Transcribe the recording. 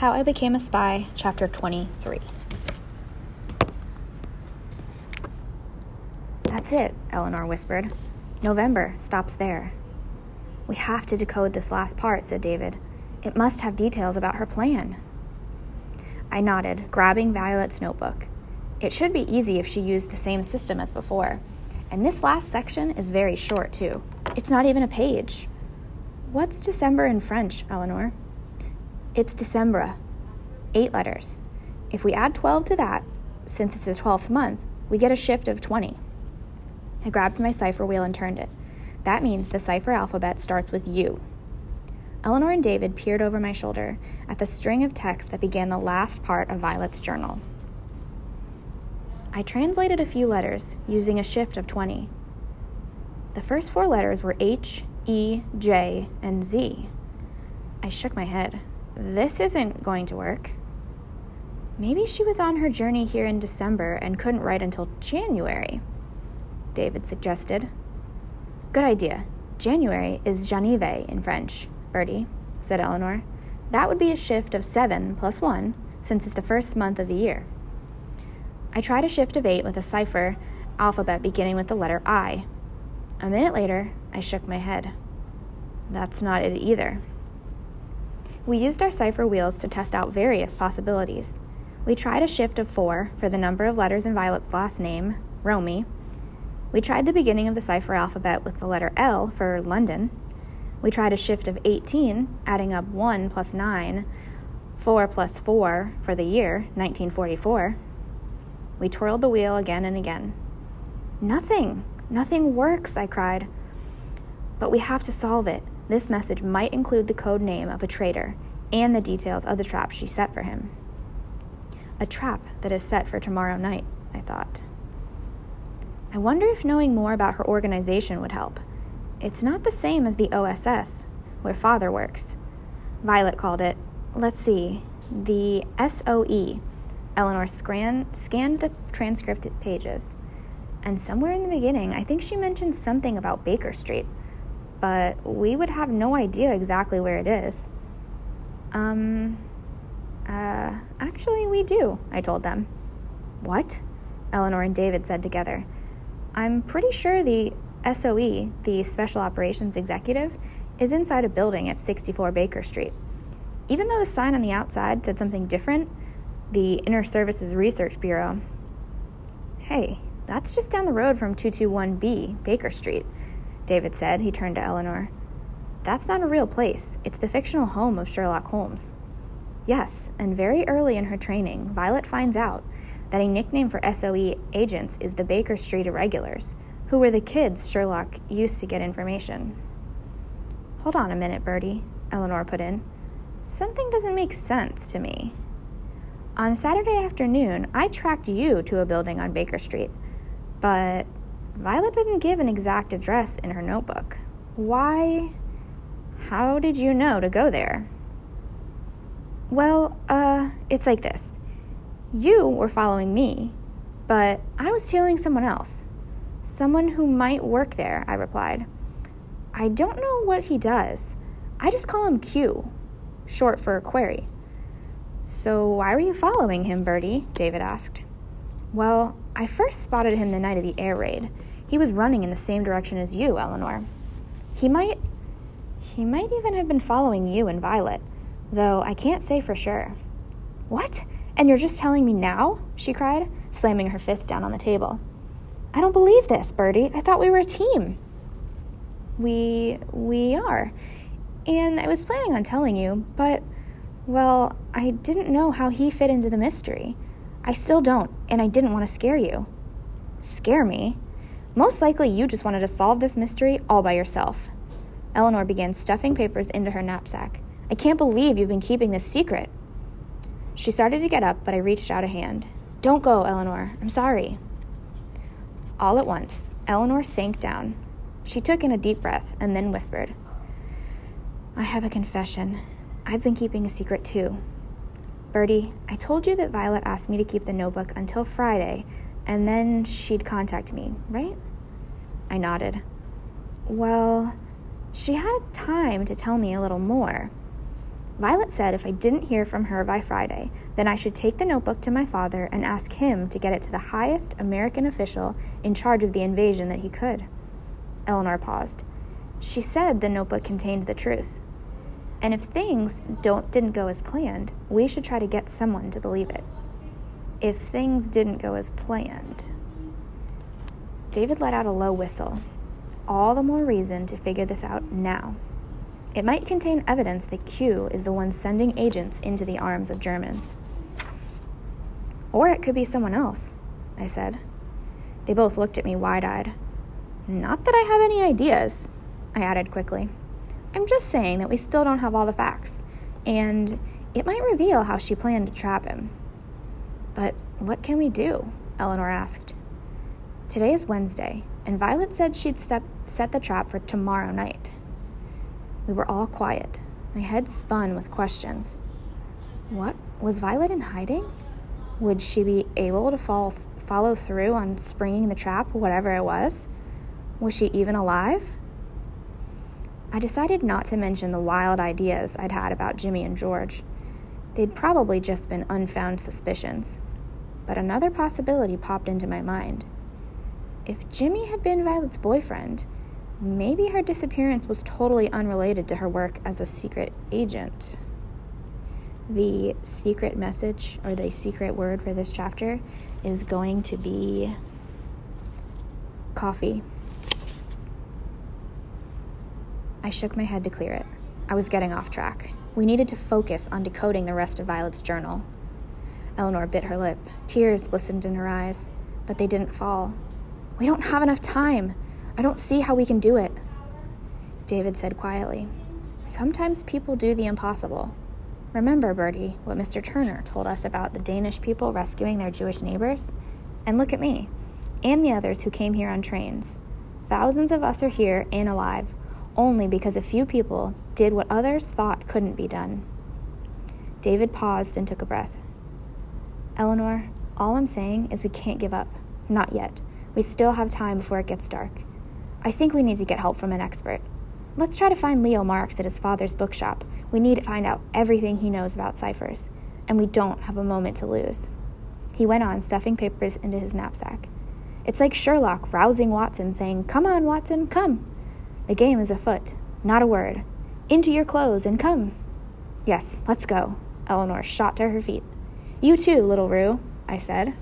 How I Became a Spy, Chapter 23. That's it, Eleanor whispered. November stops there. We have to decode this last part, said David. It must have details about her plan. I nodded, grabbing Violet's notebook. It should be easy if she used the same system as before. And this last section is very short, too. It's not even a page. What's December in French, Eleanor? It's December. Eight letters. If we add 12 to that, since it's the 12th month, we get a shift of 20. I grabbed my cipher wheel and turned it. That means the cipher alphabet starts with U. Eleanor and David peered over my shoulder at the string of text that began the last part of Violet's journal. I translated a few letters using a shift of 20. The first four letters were H, E, J, and Z. I shook my head. This isn't going to work. Maybe she was on her journey here in December and couldn't write until January, David suggested. Good idea. January is janvier in French, Bertie, said Eleanor. That would be a shift of seven plus one, since it's the first month of the year. I tried a shift of eight with a cipher alphabet beginning with the letter I. A minute later, I shook my head. That's not it either. We used our cipher wheels to test out various possibilities. We tried a shift of four for the number of letters in Violet's last name, Romy. We tried the beginning of the cipher alphabet with the letter L for London. We tried a shift of 18, adding up 1 plus 9, 4 plus 4 for the year, 1944. We twirled the wheel again and again. Nothing, nothing works, I cried. But we have to solve it. This message might include the code name of a traitor and the details of the trap she set for him. A trap that is set for tomorrow night, I thought. I wonder if knowing more about her organization would help. It's not the same as the OSS, where father works. Violet called it, let's see, the SOE. Eleanor scran- scanned the transcript pages. And somewhere in the beginning, I think she mentioned something about Baker Street but we would have no idea exactly where it is. Um, uh, actually, we do, I told them. What? Eleanor and David said together. I'm pretty sure the SOE, the Special Operations Executive, is inside a building at 64 Baker Street. Even though the sign on the outside said something different, the Inter-Services Research Bureau. Hey, that's just down the road from 221B, Baker Street. David said. He turned to Eleanor. That's not a real place. It's the fictional home of Sherlock Holmes. Yes, and very early in her training, Violet finds out that a nickname for SOE agents is the Baker Street Irregulars, who were the kids Sherlock used to get information. Hold on a minute, Bertie, Eleanor put in. Something doesn't make sense to me. On Saturday afternoon, I tracked you to a building on Baker Street, but Violet didn't give an exact address in her notebook. Why? How did you know to go there? Well, uh, it's like this. You were following me, but I was tailing someone else. Someone who might work there, I replied. I don't know what he does. I just call him Q, short for query. So why were you following him, Bertie? David asked. Well, I first spotted him the night of the air raid. He was running in the same direction as you, Eleanor. He might. He might even have been following you and Violet, though I can't say for sure. What? And you're just telling me now? she cried, slamming her fist down on the table. I don't believe this, Bertie. I thought we were a team. We. we are. And I was planning on telling you, but. Well, I didn't know how he fit into the mystery. I still don't, and I didn't want to scare you. Scare me? Most likely, you just wanted to solve this mystery all by yourself. Eleanor began stuffing papers into her knapsack. I can't believe you've been keeping this secret. She started to get up, but I reached out a hand. Don't go, Eleanor. I'm sorry. All at once, Eleanor sank down. She took in a deep breath and then whispered, I have a confession. I've been keeping a secret too. Bertie, I told you that Violet asked me to keep the notebook until Friday and then she'd contact me, right? I nodded. Well, she had time to tell me a little more. Violet said if I didn't hear from her by Friday, then I should take the notebook to my father and ask him to get it to the highest American official in charge of the invasion that he could. Eleanor paused. She said the notebook contained the truth. And if things don't didn't go as planned, we should try to get someone to believe it. If things didn't go as planned. David let out a low whistle. All the more reason to figure this out now. It might contain evidence that Q is the one sending agents into the arms of Germans. Or it could be someone else, I said. They both looked at me wide eyed. Not that I have any ideas, I added quickly. I'm just saying that we still don't have all the facts, and it might reveal how she planned to trap him. But what can we do? Eleanor asked. Today is Wednesday, and Violet said she'd step, set the trap for tomorrow night. We were all quiet. My head spun with questions. What? Was Violet in hiding? Would she be able to fall, follow through on springing the trap, whatever it was? Was she even alive? I decided not to mention the wild ideas I'd had about Jimmy and George. They'd probably just been unfound suspicions. But another possibility popped into my mind. If Jimmy had been Violet's boyfriend, maybe her disappearance was totally unrelated to her work as a secret agent. The secret message or the secret word for this chapter is going to be coffee. I shook my head to clear it. I was getting off track. We needed to focus on decoding the rest of Violet's journal. Eleanor bit her lip. Tears glistened in her eyes, but they didn't fall. We don't have enough time. I don't see how we can do it. David said quietly, Sometimes people do the impossible. Remember, Bertie, what Mr. Turner told us about the Danish people rescuing their Jewish neighbors? And look at me, and the others who came here on trains. Thousands of us are here and alive, only because a few people did what others thought couldn't be done. David paused and took a breath. Eleanor, all I'm saying is we can't give up. Not yet. We still have time before it gets dark. I think we need to get help from an expert. Let's try to find Leo Marks at his father's bookshop. We need to find out everything he knows about ciphers, and we don't have a moment to lose. He went on, stuffing papers into his knapsack. It's like Sherlock rousing Watson, saying, Come on, Watson, come. The game is afoot. Not a word. Into your clothes and come. Yes, let's go. Eleanor shot to her feet. You too, little Rue, I said.